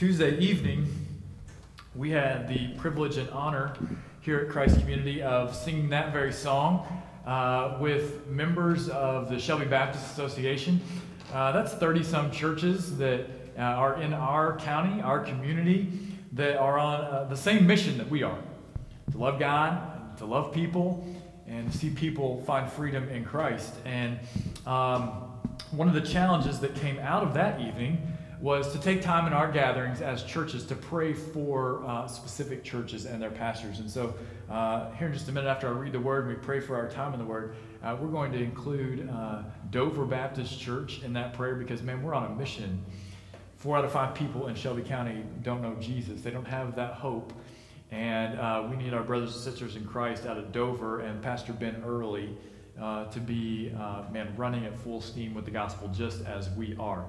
Tuesday evening, we had the privilege and honor here at Christ Community of singing that very song uh, with members of the Shelby Baptist Association. Uh, that's 30 some churches that uh, are in our county, our community, that are on uh, the same mission that we are to love God, to love people, and see people find freedom in Christ. And um, one of the challenges that came out of that evening was to take time in our gatherings as churches to pray for uh, specific churches and their pastors. And so, uh, here in just a minute after I read the word and we pray for our time in the word, uh, we're going to include uh, Dover Baptist Church in that prayer because, man, we're on a mission. Four out of five people in Shelby County don't know Jesus, they don't have that hope. And uh, we need our brothers and sisters in Christ out of Dover and Pastor Ben Early uh, to be, man, running at full steam with the gospel just as we are.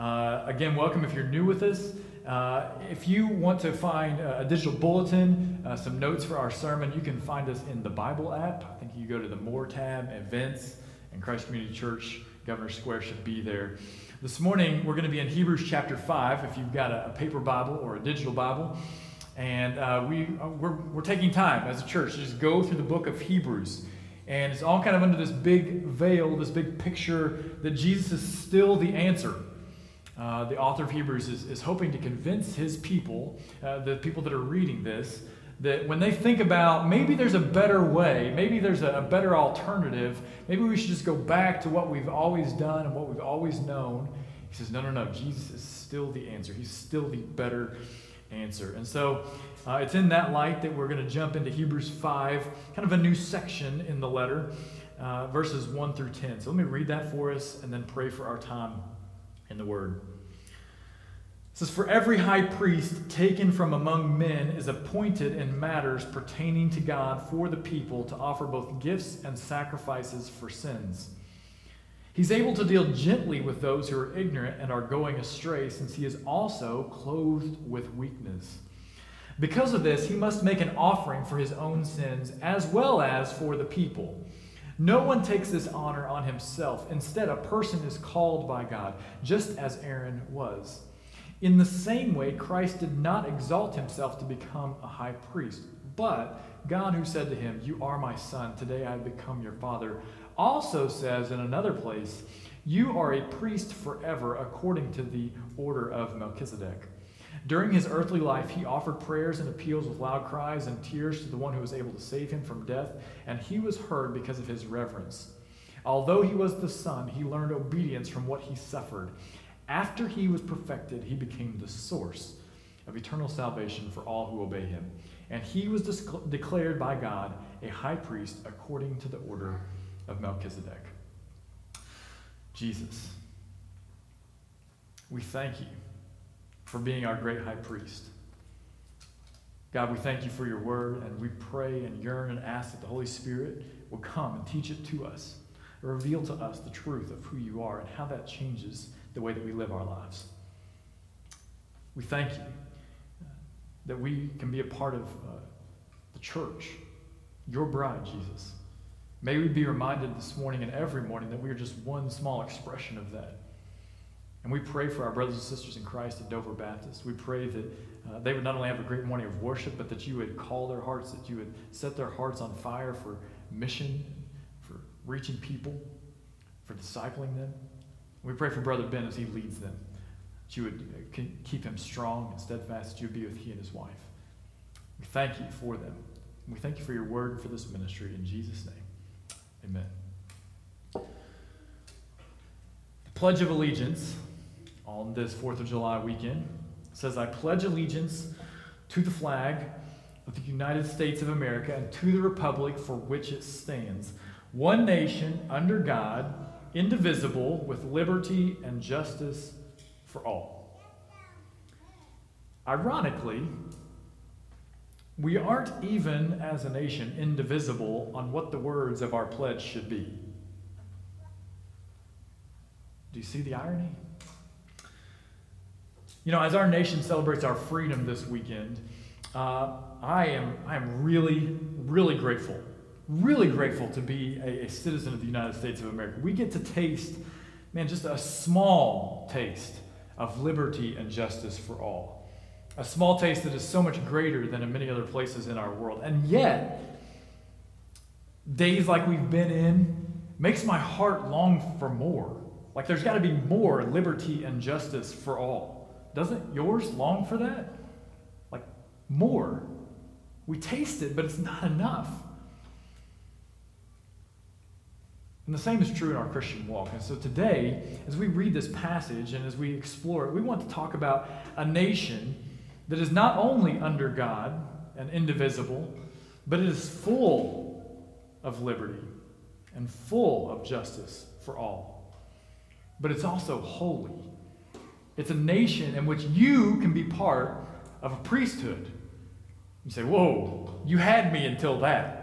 Uh, again, welcome if you're new with us. Uh, if you want to find a digital bulletin, uh, some notes for our sermon, you can find us in the Bible app. I think you go to the More tab, Events, and Christ Community Church. Governor Square should be there. This morning, we're going to be in Hebrews chapter 5, if you've got a, a paper Bible or a digital Bible. And uh, we, uh, we're, we're taking time as a church to just go through the book of Hebrews. And it's all kind of under this big veil, this big picture that Jesus is still the answer uh, the author of Hebrews is, is hoping to convince his people, uh, the people that are reading this, that when they think about maybe there's a better way, maybe there's a, a, better alternative, maybe we should just go back to what we've always done and what we've always known. He says, no, no, no, Jesus is still the answer. He's still the better answer. And so uh, it's in that light that we're going to jump into Hebrews 5, kind of a new section in the letter, uh, verses 1 through 10. So let me read that for us and then pray for our time in the Word. It says, For every high priest taken from among men is appointed in matters pertaining to God for the people to offer both gifts and sacrifices for sins. He's able to deal gently with those who are ignorant and are going astray, since he is also clothed with weakness. Because of this, he must make an offering for his own sins as well as for the people. No one takes this honor on himself. Instead, a person is called by God, just as Aaron was. In the same way, Christ did not exalt himself to become a high priest, but God, who said to him, You are my son, today I have become your father, also says in another place, You are a priest forever according to the order of Melchizedek. During his earthly life, he offered prayers and appeals with loud cries and tears to the one who was able to save him from death, and he was heard because of his reverence. Although he was the Son, he learned obedience from what he suffered. After he was perfected, he became the source of eternal salvation for all who obey him. And he was declared by God a high priest according to the order of Melchizedek. Jesus, we thank you for being our great high priest. God, we thank you for your word, and we pray and yearn and ask that the Holy Spirit will come and teach it to us, reveal to us the truth of who you are and how that changes the way that we live our lives. We thank you that we can be a part of uh, the church, your bride, Jesus. May we be reminded this morning and every morning that we are just one small expression of that. And we pray for our brothers and sisters in Christ at Dover Baptist. We pray that uh, they would not only have a great morning of worship, but that you would call their hearts, that you would set their hearts on fire for mission, for reaching people, for discipling them. We pray for Brother Ben as he leads them, that you would uh, keep him strong and steadfast, that you would be with he and his wife. We thank you for them. We thank you for your word for this ministry. In Jesus' name, amen. The Pledge of Allegiance on this 4th of July weekend. Says, I pledge allegiance to the flag of the United States of America and to the republic for which it stands, one nation under God, indivisible, with liberty and justice for all. Ironically, we aren't even, as a nation, indivisible on what the words of our pledge should be. Do you see the irony? You know, as our nation celebrates our freedom this weekend, uh, I am I am really really grateful, really grateful to be a, a, citizen of the United States of America. We get to taste, man, just a small taste of liberty and justice for all. A small taste that is so much greater than in many other places in our world. And yet, days like we've been in makes my heart long for more. Like there's got to be more liberty and justice for all. Doesn't yours long for that? Like more. We taste it, but it's not enough. And the same is true in our Christian walk. And so today, as we read this passage and as we explore it, we want to talk about a nation that is not only under God and indivisible, but it is full of liberty and full of justice for all. But it's also holy. It's a nation in which you can be part of a priesthood. You say, Whoa, you had me until that.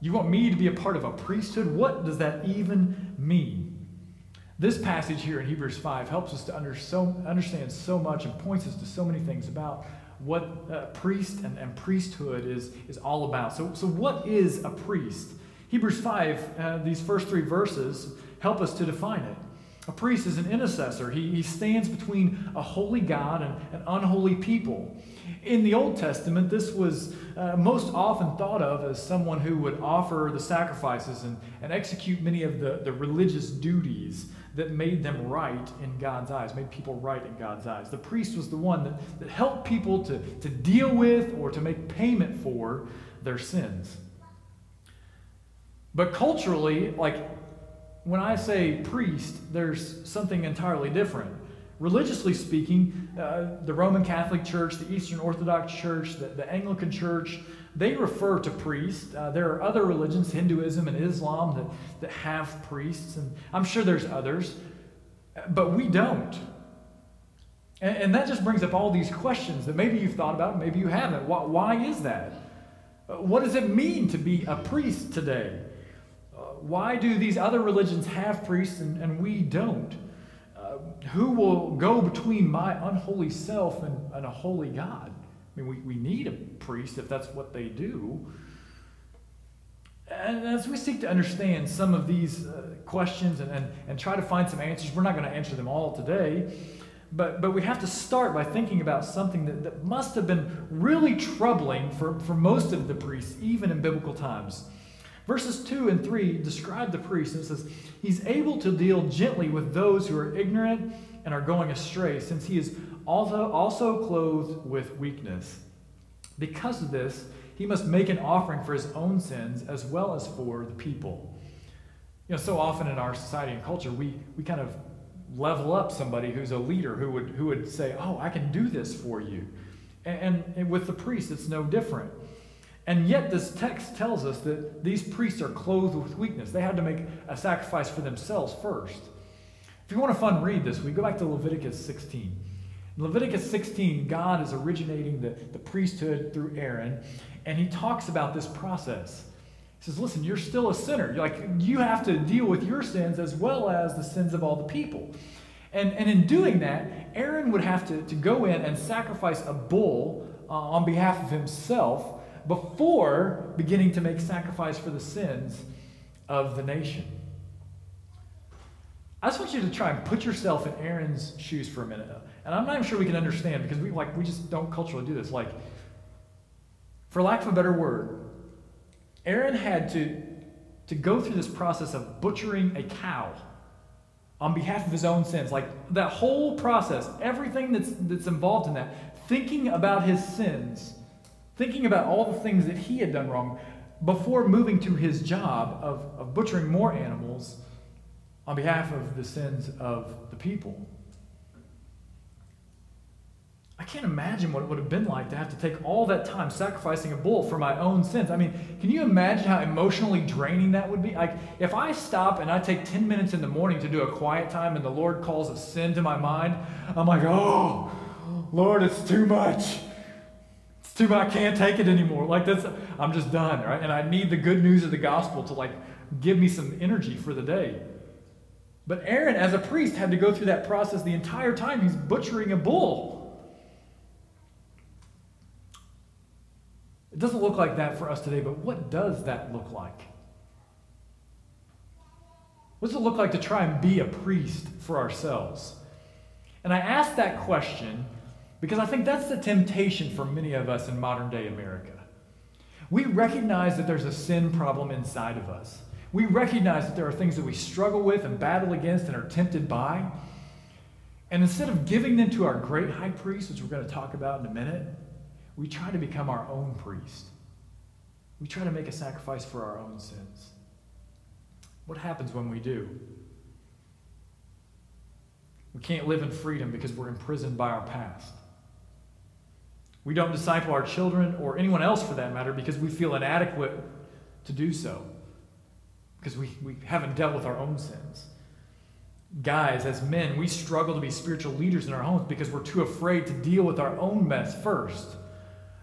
You want me to be a part of a priesthood? What does that even mean? This passage here in Hebrews 5 helps us to under so, understand so much and points us to so many things about what a priest and, and priesthood is, is all about. So, so, what is a priest? Hebrews 5, uh, these first three verses, help us to define it. A priest is an intercessor. He, he stands between a holy God and an unholy people. In the Old Testament, this was uh, most often thought of as someone who would offer the sacrifices and, and execute many of the, the religious duties that made them right in God's eyes, made people right in God's eyes. The priest was the one that, that helped people to, to deal with or to make payment for their sins. But culturally, like when I say priest, there's something entirely different. Religiously speaking, uh, the Roman Catholic Church, the Eastern Orthodox Church, the, the Anglican Church, they refer to priests. Uh, there are other religions, Hinduism and Islam, that, that have priests, and I'm sure there's others, but we don't. And, and that just brings up all these questions that maybe you've thought about, maybe you haven't. Why, why is that? Uh, what does it mean to be a priest today? Uh, why do these other religions have priests and, and we don't? Who will go between my unholy self and, and a holy God? I mean, we, we need a priest if that's what they do. And as we seek to understand some of these uh, questions and, and, and try to find some answers, we're not going to answer them all today, but, but we have to start by thinking about something that, that must have been really troubling for, for most of the priests, even in biblical times. Verses 2 and 3 describe the priest, and it says, He's able to deal gently with those who are ignorant and are going astray, since he is also, also clothed with weakness. Because of this, he must make an offering for his own sins as well as for the people. You know, so often in our society and culture, we, we kind of level up somebody who's a leader who would, who would say, Oh, I can do this for you. And, and with the priest, it's no different. And yet, this text tells us that these priests are clothed with weakness. They had to make a sacrifice for themselves first. If you want a fun read this week, go back to Leviticus 16. In Leviticus 16, God is originating the, the priesthood through Aaron, and he talks about this process. He says, Listen, you're still a sinner. You're like, you have to deal with your sins as well as the sins of all the people. And, and in doing that, Aaron would have to, to go in and sacrifice a bull uh, on behalf of himself before beginning to make sacrifice for the sins of the nation. I just want you to try and put yourself in Aaron's shoes for a minute. And I'm not even sure we can understand because we like we just don't culturally do this. Like, for lack of a better word, Aaron had to, to go through this process of butchering a cow on behalf of his own sins. Like that whole process, everything that's that's involved in that, thinking about his sins thinking about all the things that he had done wrong before moving to his job of, of butchering more animals on behalf of the sins of the people. I can't imagine what it would have been like to have to take all that time sacrificing a bull for my own sins. I mean, can you imagine how emotionally draining that would be? Like, if I stop and I take 10 minutes in the morning to do a quiet time and the Lord calls a sin to my mind, I'm like, oh, Lord, it's too much too much. I can't take it anymore. Like that's, I'm just done, right? And I need the good news of the gospel to like give me some energy for the day. But Aaron, as a priest, had to go through that process the entire time. He's butchering a bull. It doesn't look like that for us today, but what does that look like? What does it look like to try and be a priest for ourselves? And I ask that question because I think that's the temptation for many of us in modern day America. We recognize that there's a sin problem inside of us. We recognize that there are things that we struggle with and battle against and are tempted by. And instead of giving them to our great high priest, which we're going to talk about in a minute, we try to become our own priest. We try to make a sacrifice for our own sins. What happens when we do? We can't live in freedom because we're imprisoned by our past. We don't disciple our children or anyone else for that matter because we feel inadequate to do so, because we, we haven't dealt with our own sins. Guys, as men, we struggle to be spiritual leaders in our homes because we're too afraid to deal with our own mess first.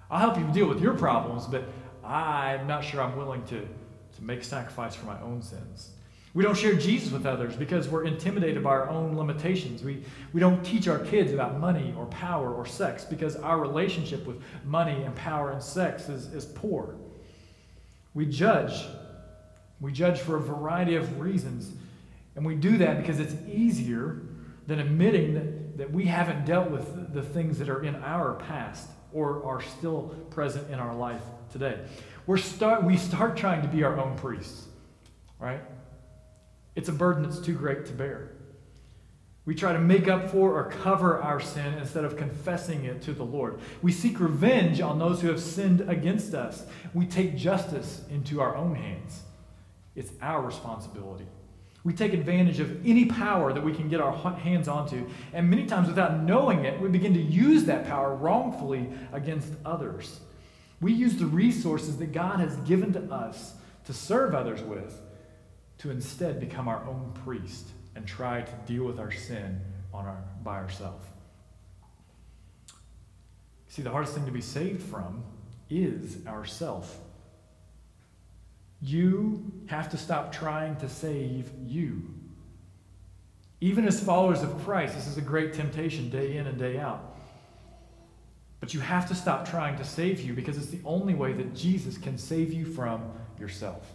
I'll help you deal with your problems, but I'm not sure I'm willing to, to make sacrifice for my own sins. We don't share Jesus with others because we're intimidated by our own limitations. We, we don't teach our kids about money or power or sex because our relationship with money and power and sex is, is poor. We judge. We judge for a variety of reasons. And we do that because it's easier than admitting that, that we haven't dealt with the things that are in our past or are still present in our life today. We're start, we start trying to be our own priests, right? It's a burden that's too great to bear. We try to make up for or cover our sin instead of confessing it to the Lord. We seek revenge on those who have sinned against us. We take justice into our own hands. It's our responsibility. We take advantage of any power that we can get our hands onto, and many times without knowing it, we begin to use that power wrongfully against others. We use the resources that God has given to us to serve others with to instead become our own priest and try to deal with our sin on our, by ourselves. See, the hardest thing to be saved from is ourself. You have to stop trying to save you. Even as followers of Christ, this is a great temptation day in and day out. But you have to stop trying to save you because it's the only way that Jesus can save you from yourself.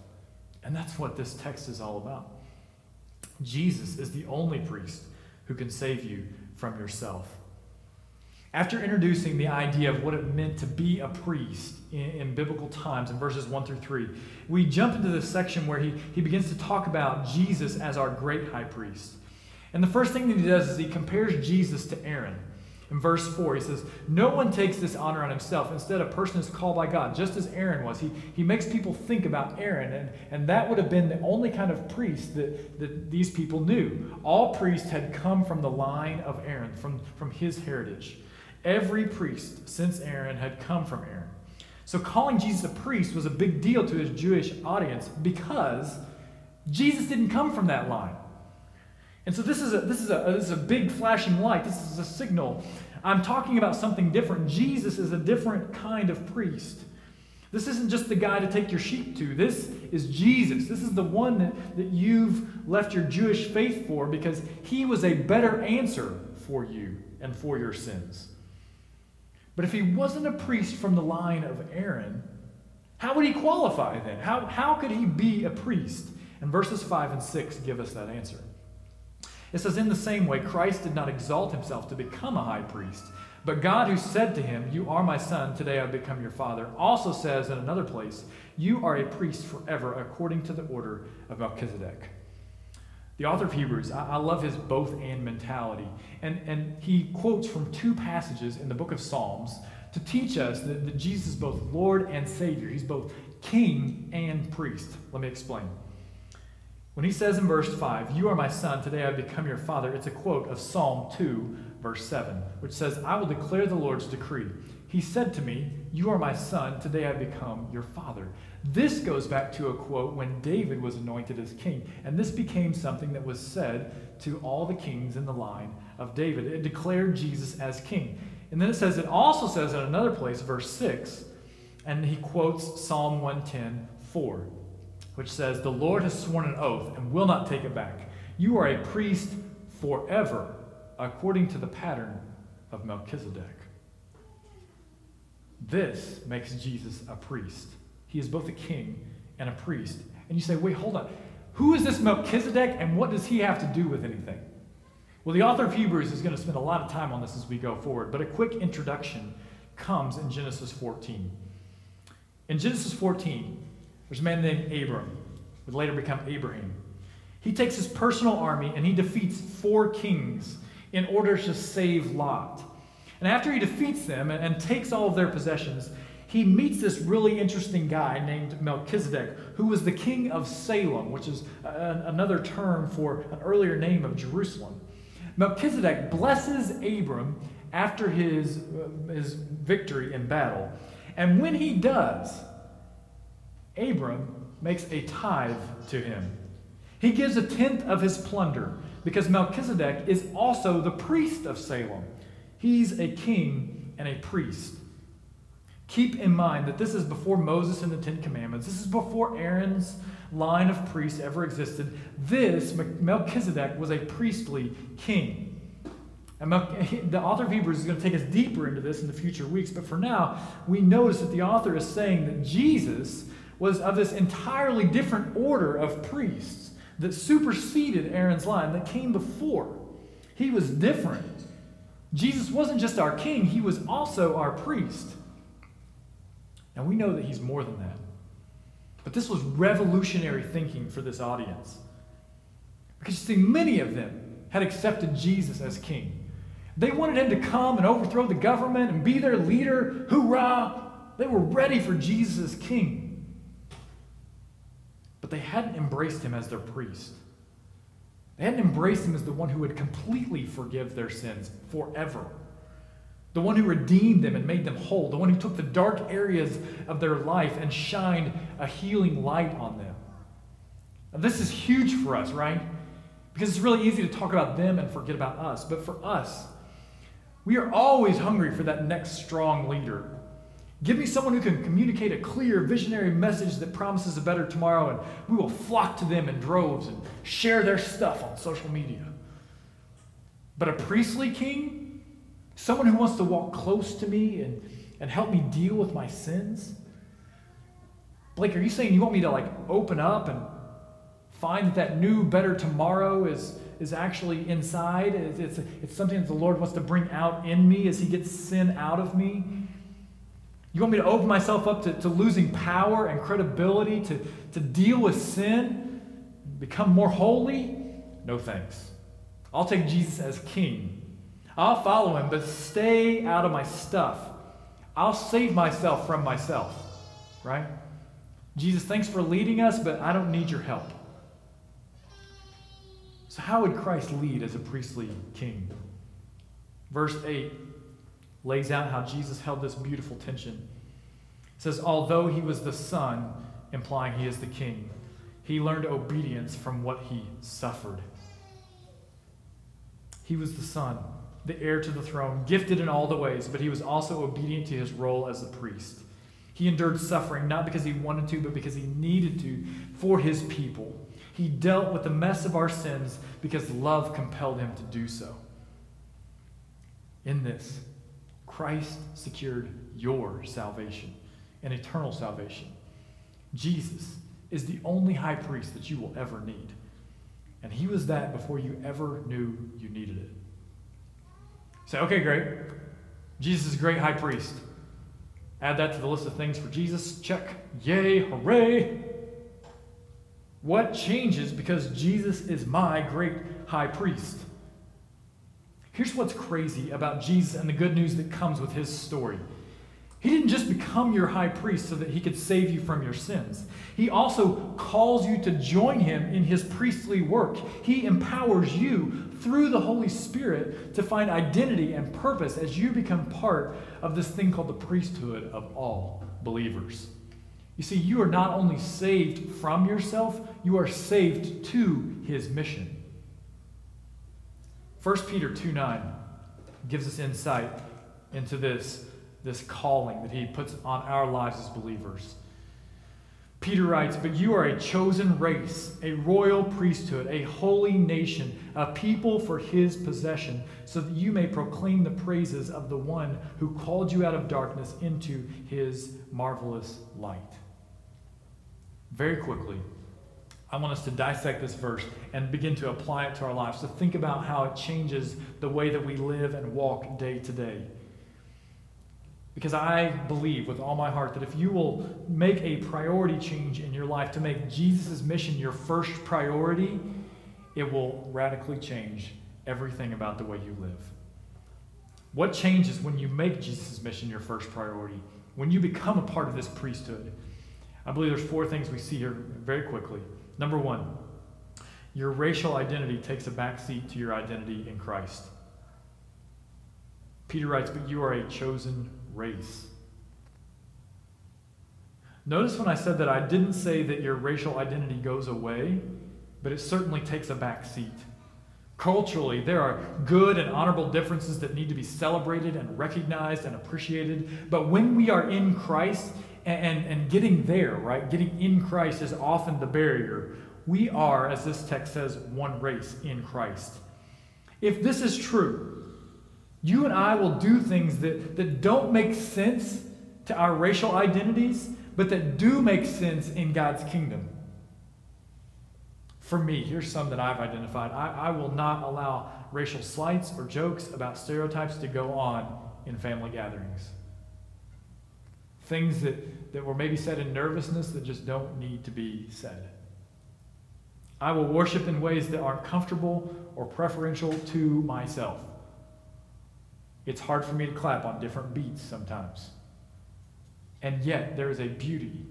And that's what this text is all about. Jesus is the only priest who can save you from yourself. After introducing the idea of what it meant to be a priest in, in, biblical times in verses 1 through 3, we jump into this section where he, he begins to talk about Jesus as our great high priest. And the first thing that he does is he compares Jesus to Aaron. In verse 4, he says, No one takes this honor on himself. Instead, a person is called by God, just as Aaron was. He, he makes people think about Aaron, and, and that would have been the only kind of priest that, that these people knew. All priests had come from the line of Aaron, from, from his heritage. Every priest since Aaron had come from Aaron. So calling Jesus a priest was a big deal to his Jewish audience because Jesus didn't come from that line. And so this is a, this is a, uh, this is a big flashing light. This is a signal. I'm talking about something different. Jesus is a different kind of priest. This isn't just the guy to take your sheep to. This is Jesus. This is the one that, that you've left your Jewish faith for because he was a better answer for you and for your sins. But if he wasn't a priest from the line of Aaron, how would he qualify then? How, how could he be a priest? And verses 5 and 6 give us that answer. It says, In the same way, Christ did not exalt himself to become a high priest, but God, who said to him, You are my son, today I've become your father, also says in another place, You are a priest forever, according to the order of Melchizedek. The author of Hebrews, I, I love his both and mentality. And, and he quotes from two passages in the book of Psalms to teach us that, that Jesus is both Lord and Savior. He's both king and priest. Let me explain. When he says in verse 5, You are my son, today I've become your father, it's a quote of Psalm 2, verse 7, which says, I will declare the Lord's decree. He said to me, You are my son, today I become your father. This goes back to a quote when David was anointed as king, and this became something that was said to all the kings in the line of David. It declared Jesus as king. And then it says, it also says in another place, verse 6, and he quotes Psalm 110, 4 which says, The Lord has sworn an oath and will not take it back. You are a priest forever, according to the pattern of Melchizedek. This makes Jesus a priest. He is both a king and a priest. And you say, wait, hold on. Who is this Melchizedek and what does he have to do with anything? Well, the author of Hebrews is going to spend a lot of time on this as we go forward, but a quick introduction comes in Genesis 14. In Genesis 14, there's a man named Abram, would later become Abraham. He takes his personal army and he defeats four kings in order to save Lot. And after he defeats them and, and takes all of their possessions, he meets this really interesting guy named Melchizedek, who was the king of Salem, which is a, another term for an earlier name of Jerusalem. Melchizedek blesses Abram after his, uh, his victory in battle. And when he does, Abram makes a tithe to him. He gives a tenth of his plunder because Melchizedek is also the priest of Salem. He's a king and a priest. Keep in mind that this is before Moses and the Ten Commandments. This is before Aaron's line of priests ever existed. This, Melchizedek, was a priestly king. And the author of Hebrews is going to take us deeper into this in the future weeks, but for now, we notice that the author is saying that Jesus was of this entirely different order of priests that superseded Aaron's line that came before. He was different. Jesus wasn't just our king, he was also our priest. And we know that he's more than that. But this was revolutionary thinking for this audience. Because you see, many of them had accepted Jesus as king. They wanted him to come and overthrow the government and be their leader. Hoorah! They were ready for Jesus as king. But they hadn't embraced him as their priest. They hadn't embraced him as the one who would completely forgive their sins forever. The one who redeemed them and made them whole. The one who took the dark areas of their life and shined a healing light on them. Now, this is huge for us, right? Because it's really easy to talk about them and forget about us. But for us, we are always hungry for that next strong leader Give me someone who can communicate a clear, visionary message that promises a better tomorrow, and we will flock to them in droves and share their stuff on social media. But a priestly king, someone who wants to walk close to me and, and help me deal with my sins. Blake, are you saying you want me to like open up and find that that new, better tomorrow is, is actually inside? It's, it's, it's something that the Lord wants to bring out in me as He gets sin out of me? You want me to open myself up to, to losing power and credibility, to, to deal with sin, become more holy? No thanks. I'll take Jesus as king. I'll follow him, but stay out of my stuff. I'll save myself from myself, right? Jesus, thanks for leading us, but I don't need your help. So, how would Christ lead as a priestly king? Verse 8 lays out how Jesus held this beautiful tension. It says, although he was the son, implying he is the king, he learned obedience from what he suffered. He was the son, the heir to the throne, gifted in all the ways, but he was also obedient to his role as a priest. He endured suffering not because he wanted to, but because he needed to for his people. He dealt with the mess of our sins because love compelled him to do so. In this, Christ secured your salvation and eternal salvation. Jesus is the only high priest that you will ever need. And he was that before you ever knew you needed it. Say, okay, great. Jesus is a great high priest. Add that to the list of things for Jesus. Check. Yay, hooray. What changes because Jesus is my great high priest? Here's what's crazy about Jesus and the good news that comes with his story. He didn't just become your high priest so that he could save you from your sins. He also calls you to join him in his priestly work. He empowers you through the Holy Spirit to find identity and purpose as you become part of this thing called the priesthood of all believers. You see, you are not only saved from yourself, you are saved to his mission. 1 Peter 2 9 gives us insight into this, this calling that he puts on our lives as believers. Peter writes, But you are a chosen race, a royal priesthood, a holy nation, a people for his possession, so that you may proclaim the praises of the one who called you out of darkness into his marvelous light. Very quickly, I want us to dissect this verse and begin to apply it to our lives, to think about how it changes the way that we live and walk day to day. Because I believe with all my heart that if you will make a priority change in your life to make Jesus' mission your first priority, it will radically change everything about the way you live. What changes when you make Jesus' mission your first priority? When you become a part of this priesthood? I believe there's four things we see here very quickly. Number one, your racial identity takes a backseat to your identity in Christ. Peter writes, But you are a chosen race. Notice when I said that I didn't say that your racial identity goes away, but it certainly takes a back seat. Culturally, there are good and honorable differences that need to be celebrated and recognized and appreciated. But when we are in Christ, and, and, and getting there, right, getting in Christ is often the barrier. We are, as this text says, one race in Christ. If this is true, you and I will do things that, that don't make sense to our racial identities, but that do make sense in God's kingdom. For me, here's some that I've identified. I, I will not allow racial slights or jokes about stereotypes to go on in family gatherings. Things that, that were maybe said in nervousness that just don't need to be said. I will worship in ways that aren't comfortable or preferential to myself. It's hard for me to clap on different beats sometimes. And yet, there is a beauty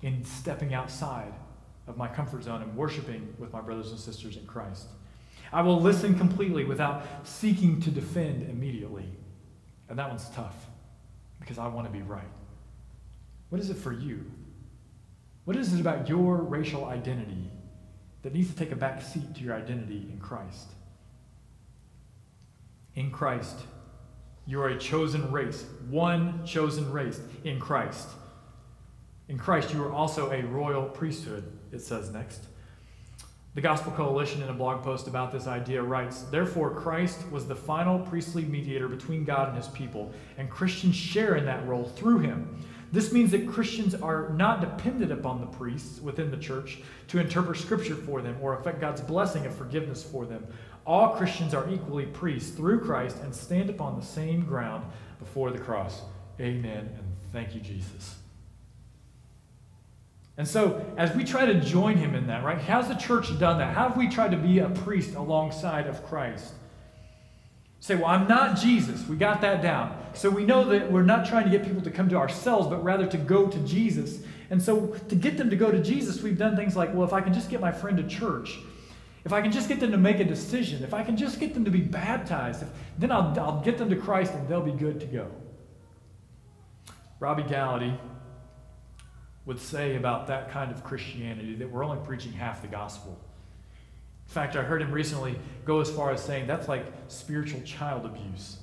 in stepping outside of my comfort zone and worshiping with my brothers and sisters in Christ. I will listen completely without seeking to defend immediately. And that one's tough because I want to be right. What is it for you? What is it about your racial identity that needs to take a back seat to your identity in Christ? In Christ, you are a chosen race, one chosen race in Christ. In Christ, you are also a royal priesthood, it says next. The Gospel Coalition, in a blog post about this idea, writes Therefore, Christ was the final priestly mediator between God and his people, and Christians share in that role through him. This means that Christians are not dependent upon the priests within the church to interpret Scripture for them or affect God's blessing of forgiveness for them. All Christians are equally priests through Christ and stand upon the same ground before the cross. Amen. And thank you, Jesus. And so, as we try to join him in that, right, how's the church done that? How have we tried to be a priest alongside of Christ? Say, well, I'm not Jesus. We got that down. So we know that we're not trying to get people to come to ourselves, but rather to go to Jesus. And so to get them to go to Jesus, we've done things like, well, if I can just get my friend to church, if I can just get them to make a decision, if I can just get them to be baptized, if, then I'll, I'll get them to Christ and they'll be good to go. Robby Gallaty would say about that kind of Christianity that we're only preaching half the gospel. In fact, I heard him recently go as far as saying that's like spiritual child abuse.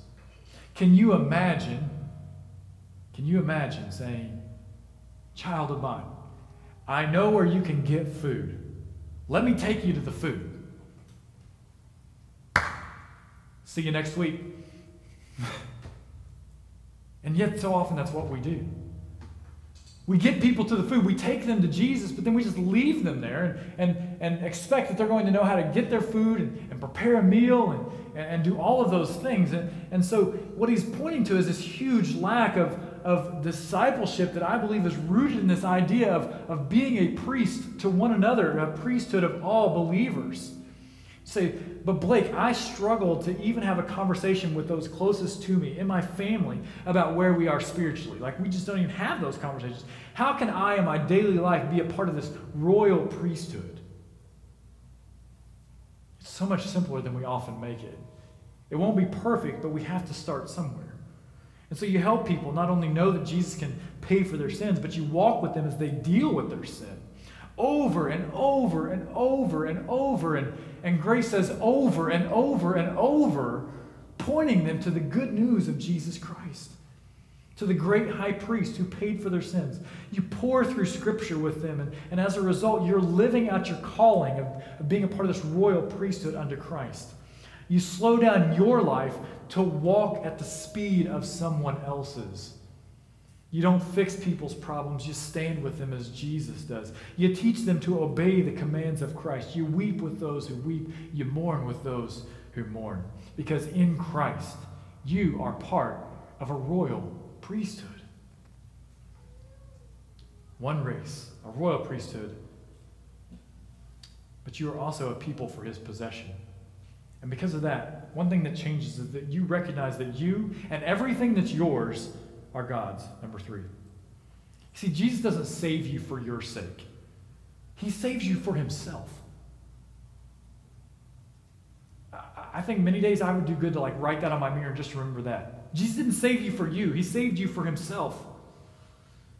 Can you imagine? Can you imagine saying, Child of mine, I know where you can get food. Let me take you to the food. See you next week. and yet, so often, that's what we do. We get people to the food, we take them to Jesus, but then we just leave them there and, and, and expect that they're going to know how to get their food and, and prepare a meal and, and do all of those things. And, and so, what he's pointing to is this huge lack of, of discipleship that I believe is rooted in this idea of, of being a priest to one another, a priesthood of all believers. Say, but Blake, I struggle to even have a conversation with those closest to me in my family about where we are spiritually. Like, we just don't even have those conversations. How can I, in my daily life, be a part of this royal priesthood? It's so much simpler than we often make it. It won't be perfect, but we have to start somewhere. And so you help people not only know that Jesus can pay for their sins, but you walk with them as they deal with their sin. Over and over and over and over. And, and grace says over and over and over, pointing them to the good news of Jesus Christ, to the great high priest who paid for their sins. You pour through scripture with them, and, and as a result, you're living out your calling of, of being a part of this royal priesthood under Christ. You slow down your life to walk at the speed of someone else's. You don't fix people's problems, you stand with them as Jesus does. You teach them to obey the commands of Christ. You weep with those who weep, you mourn with those who mourn. Because in Christ, you are part of a royal priesthood. One race, a royal priesthood, but you are also a people for his possession. And because of that, one thing that changes is that you recognize that you and everything that's yours are God's. Number three. See, Jesus doesn't save you for your sake, He saves you for Himself. I think many days I would do good to like write that on my mirror and just remember that. Jesus didn't save you for you, He saved you for Himself.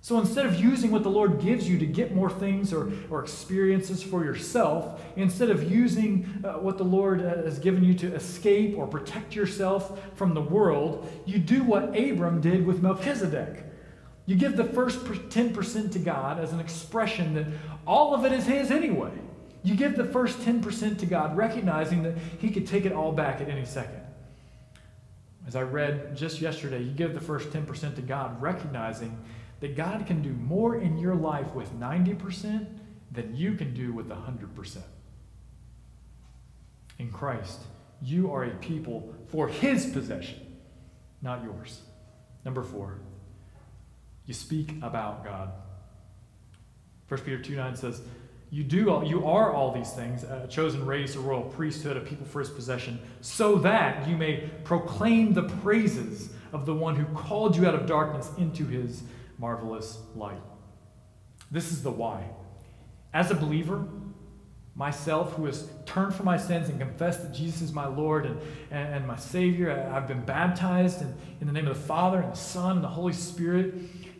So instead of using what the Lord gives you to get more things or, or experiences for yourself, instead of using uh, what the Lord uh, has given you to escape or protect yourself from the world, you do what Abram did with Melchizedek. You give the first 10% to God as an expression that all of it is His anyway. You give the first 10% to God, recognizing that He could take it all back at any second. As I read just yesterday, you give the first 10% to God, recognizing that God can do more in your life with 90% than you can do with 100%. In Christ, you are a people for His possession, not yours. Number four, you speak about God. 1 Peter 2 9 says, you do all, you are all these things, a chosen race, a royal priesthood, a people for his possession, so that you may proclaim the praises of the one who called you out of darkness into his marvelous light. This is the why. As a believer, myself who has turned from my sins and confessed that Jesus is my Lord and, and, and my Savior, I've been baptized in, in the name of the Father and the Son and the Holy Spirit.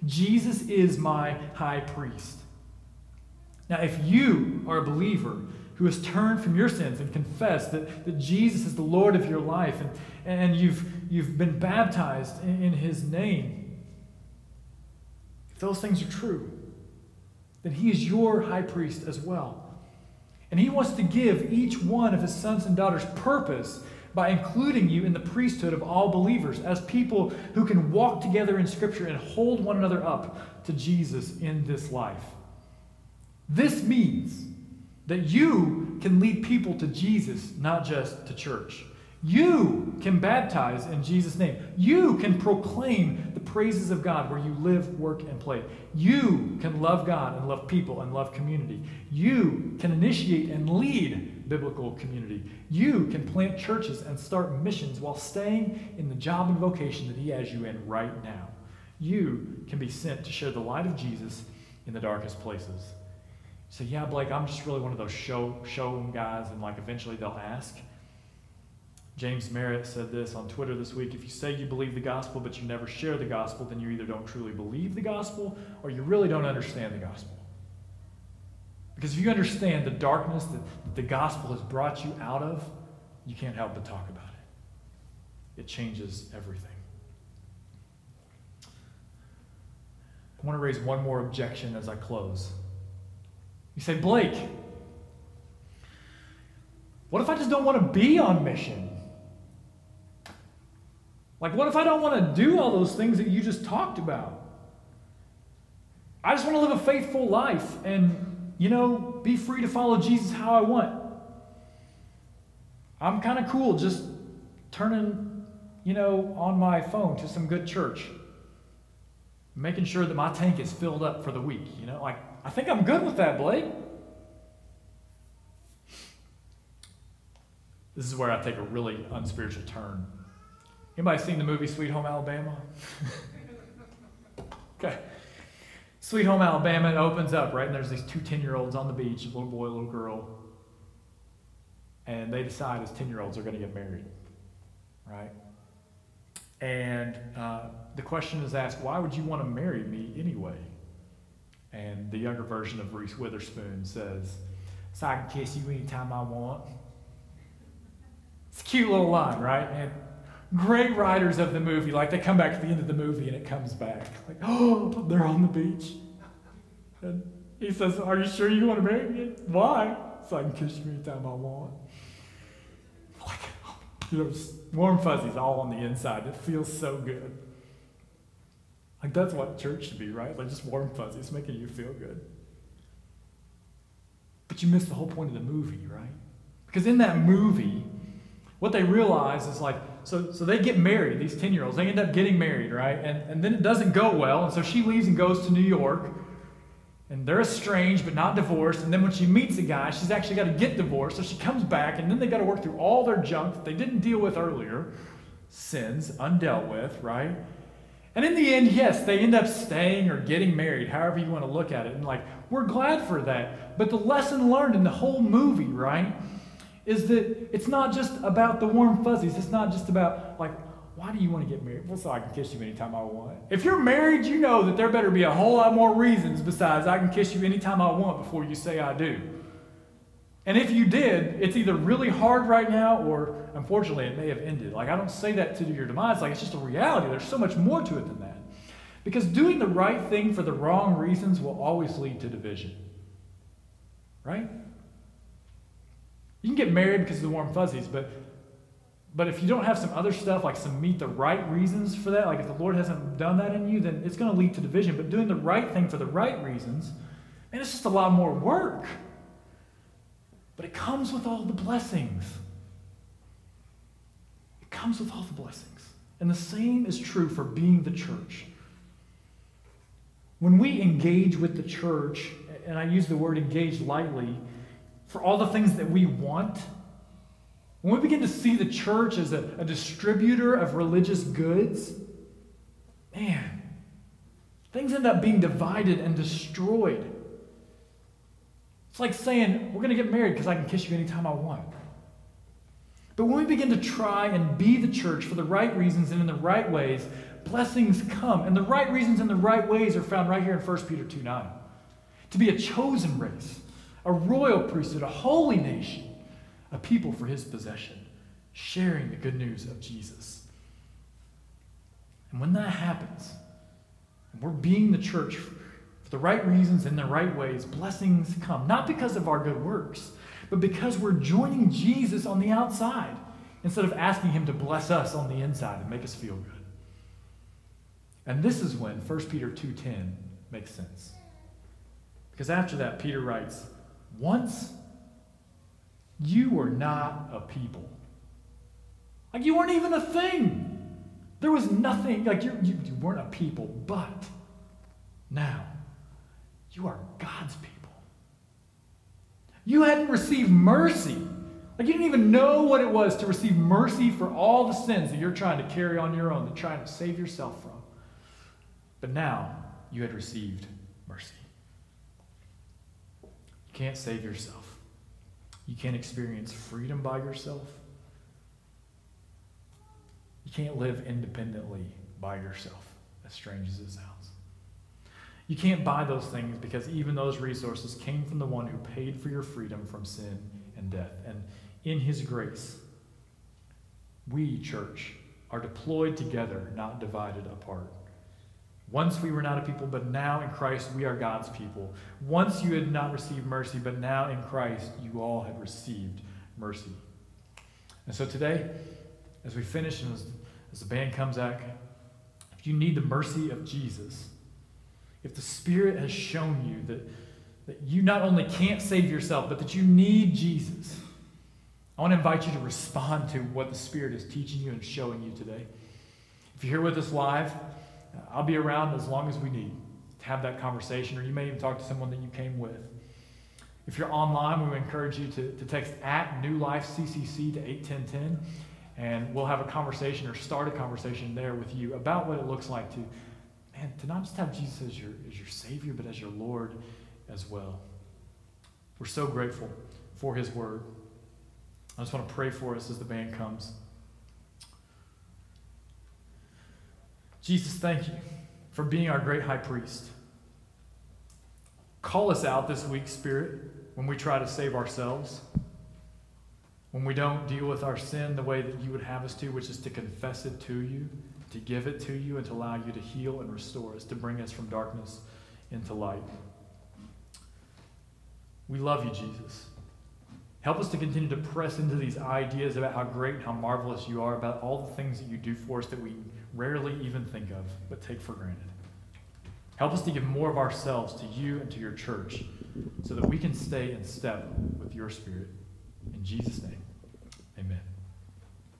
Jesus is my high priest. Now, if you are a believer who has turned from your sins and confessed that, that Jesus is the Lord of your life and, and you've, you've been baptized in, in his name, if those things are true, then he is your high priest as well. And he wants to give each one of his sons and daughters purpose by including you in the priesthood of all believers as people who can walk together in Scripture and hold one another up to Jesus in this life. This means that you can lead people to Jesus, not just to church. You can baptize in Jesus' name. You can proclaim the praises of God where you live, work, and play. You can love God and love people and love community. You can initiate and lead biblical community. You can plant churches and start missions while staying in the job and vocation that He has you in right now. You can be sent to share the light of Jesus in the darkest places. So, yeah, Blake, I'm just really one of those show show guys, and like eventually they'll ask. James Merritt said this on Twitter this week if you say you believe the gospel but you never share the gospel, then you either don't truly believe the gospel or you really don't understand the gospel. Because if you understand the darkness that the gospel has brought you out of, you can't help but talk about it. It changes everything. I want to raise one more objection as I close. You say, Blake, what if I just don't want to be on mission? Like, what if I don't want to do all those things that you just talked about? I just want to live a faithful life and, you know, be free to follow Jesus how I want. I'm kind of cool just turning, you know, on my phone to some good church, making sure that my tank is filled up for the week. You know, like, I think I'm good with that, Blake. This is where I take a really unspiritual turn. Anybody seen the movie Sweet Home Alabama? okay. Sweet Home Alabama, it opens up, right? And there's these two 10 year olds on the beach, a little boy, a little girl. And they decide as 10 year olds they're going to get married, right? And uh, the question is asked, why would you want to marry me anyway? And the younger version of Reese Witherspoon says, so I can kiss you anytime I want. It's a cute little line, right? And great writers of the movie, like they come back at the end of the movie and it comes back. Like, oh, they're on the beach. And he says, Are you sure you want to marry me? Why? So I can kiss you anytime I want. Like, you know, warm fuzzies all on the inside. It feels so good. Like that's what church should be, right? Like just warm fuzzies, making you feel good. But you miss the whole point of the movie, right? Because in that movie, what they realize is like, so, so they get married, these 10 year olds, they end up getting married, right? And, and then it doesn't go well. And so she leaves and goes to New York. And they're estranged but not divorced. And then when she meets a guy, she's actually got to get divorced. So she comes back, and then they got to work through all their junk that they didn't deal with earlier sins, undealt with, right? And in the end, yes, they end up staying or getting married, however you want to look at it. And like, we're glad for that. But the lesson learned in the whole movie, right, is that it's not just about the warm fuzzies. It's not just about, like, why do you want to get married? Well, so I can kiss you anytime I want. If you're married, you know that there better be a whole lot more reasons besides I can kiss you anytime I want before you say I do. And if you did, it's either really hard right now or unfortunately it may have ended. Like, I don't say that to your demise, like, it's just a reality. There's so much more to it than that. Because doing the right thing for the wrong reasons will always lead to division. Right? You can get married because of the warm fuzzies, but but if you don't have some other stuff, like some meet the right reasons for that, like if the Lord hasn't done that in you, then it's going to lead to division. But doing the right thing for the right reasons, man, it's just a lot more work. But it comes with all the blessings. It comes with all the blessings. And the same is true for being the church. When we engage with the church, and I use the word engage lightly, for all the things that we want, when we begin to see the church as a, a distributor of religious goods, man, things end up being divided and destroyed. It's like saying, we're going to get married because I can kiss you anytime I want. But when we begin to try and be the church for the right reasons and in the right ways, blessings come. And the right reasons and the right ways are found right here in 1 Peter 2 9. To be a chosen race, a royal priesthood, a holy nation a people for his possession, sharing the good news of Jesus. And when that happens, and we're being the church for the right reasons in the right ways, blessings come. Not because of our good works, but because we're joining Jesus on the outside instead of asking him to bless us on the inside and make us feel good. And this is when 1 Peter 2:10 makes sense. Because after that Peter writes, "Once you were not a people. Like you weren't even a thing. There was nothing, like you, you, you weren't a people, but now you are God's people. You hadn't received mercy. Like you didn't even know what it was to receive mercy for all the sins that you're trying to carry on your own, to trying to save yourself from. But now you had received mercy. You can't save yourself. You can't experience freedom by yourself. You can't live independently by yourself, as strange as it sounds. You can't buy those things because even those resources came from the one who paid for your freedom from sin and death. And in his grace, we, church, are deployed together, not divided apart. Once we were not a people, but now in Christ we are God's people. Once you had not received mercy, but now in Christ you all have received mercy. And so today, as we finish and as, as the band comes back, if you need the mercy of Jesus, if the Spirit has shown you that, that you not only can't save yourself, but that you need Jesus, I want to invite you to respond to what the Spirit is teaching you and showing you today. If you're here with us live, I'll be around as long as we need to have that conversation, or you may even talk to someone that you came with. If you're online, we would encourage you to, to text at New Life CCC to 81010, and we'll have a conversation or start a conversation there with you about what it looks like to, man, to not just have Jesus as your, as your Savior, but as your Lord as well. We're so grateful for His Word. I just want to pray for us as the band comes. Jesus, thank you for being our great high priest. Call us out this week, Spirit, when we try to save ourselves, when we don't deal with our sin the way that you would have us to, which is to confess it to you, to give it to you, and to allow you to heal and restore us, to bring us from darkness into light. We love you, Jesus. Help us to continue to press into these ideas about how great and how marvelous you are, about all the things that you do for us that we rarely even think of, but take for granted. Help us to give more of ourselves to you and to your church so that we can stay in step with your spirit. In Jesus' name, amen.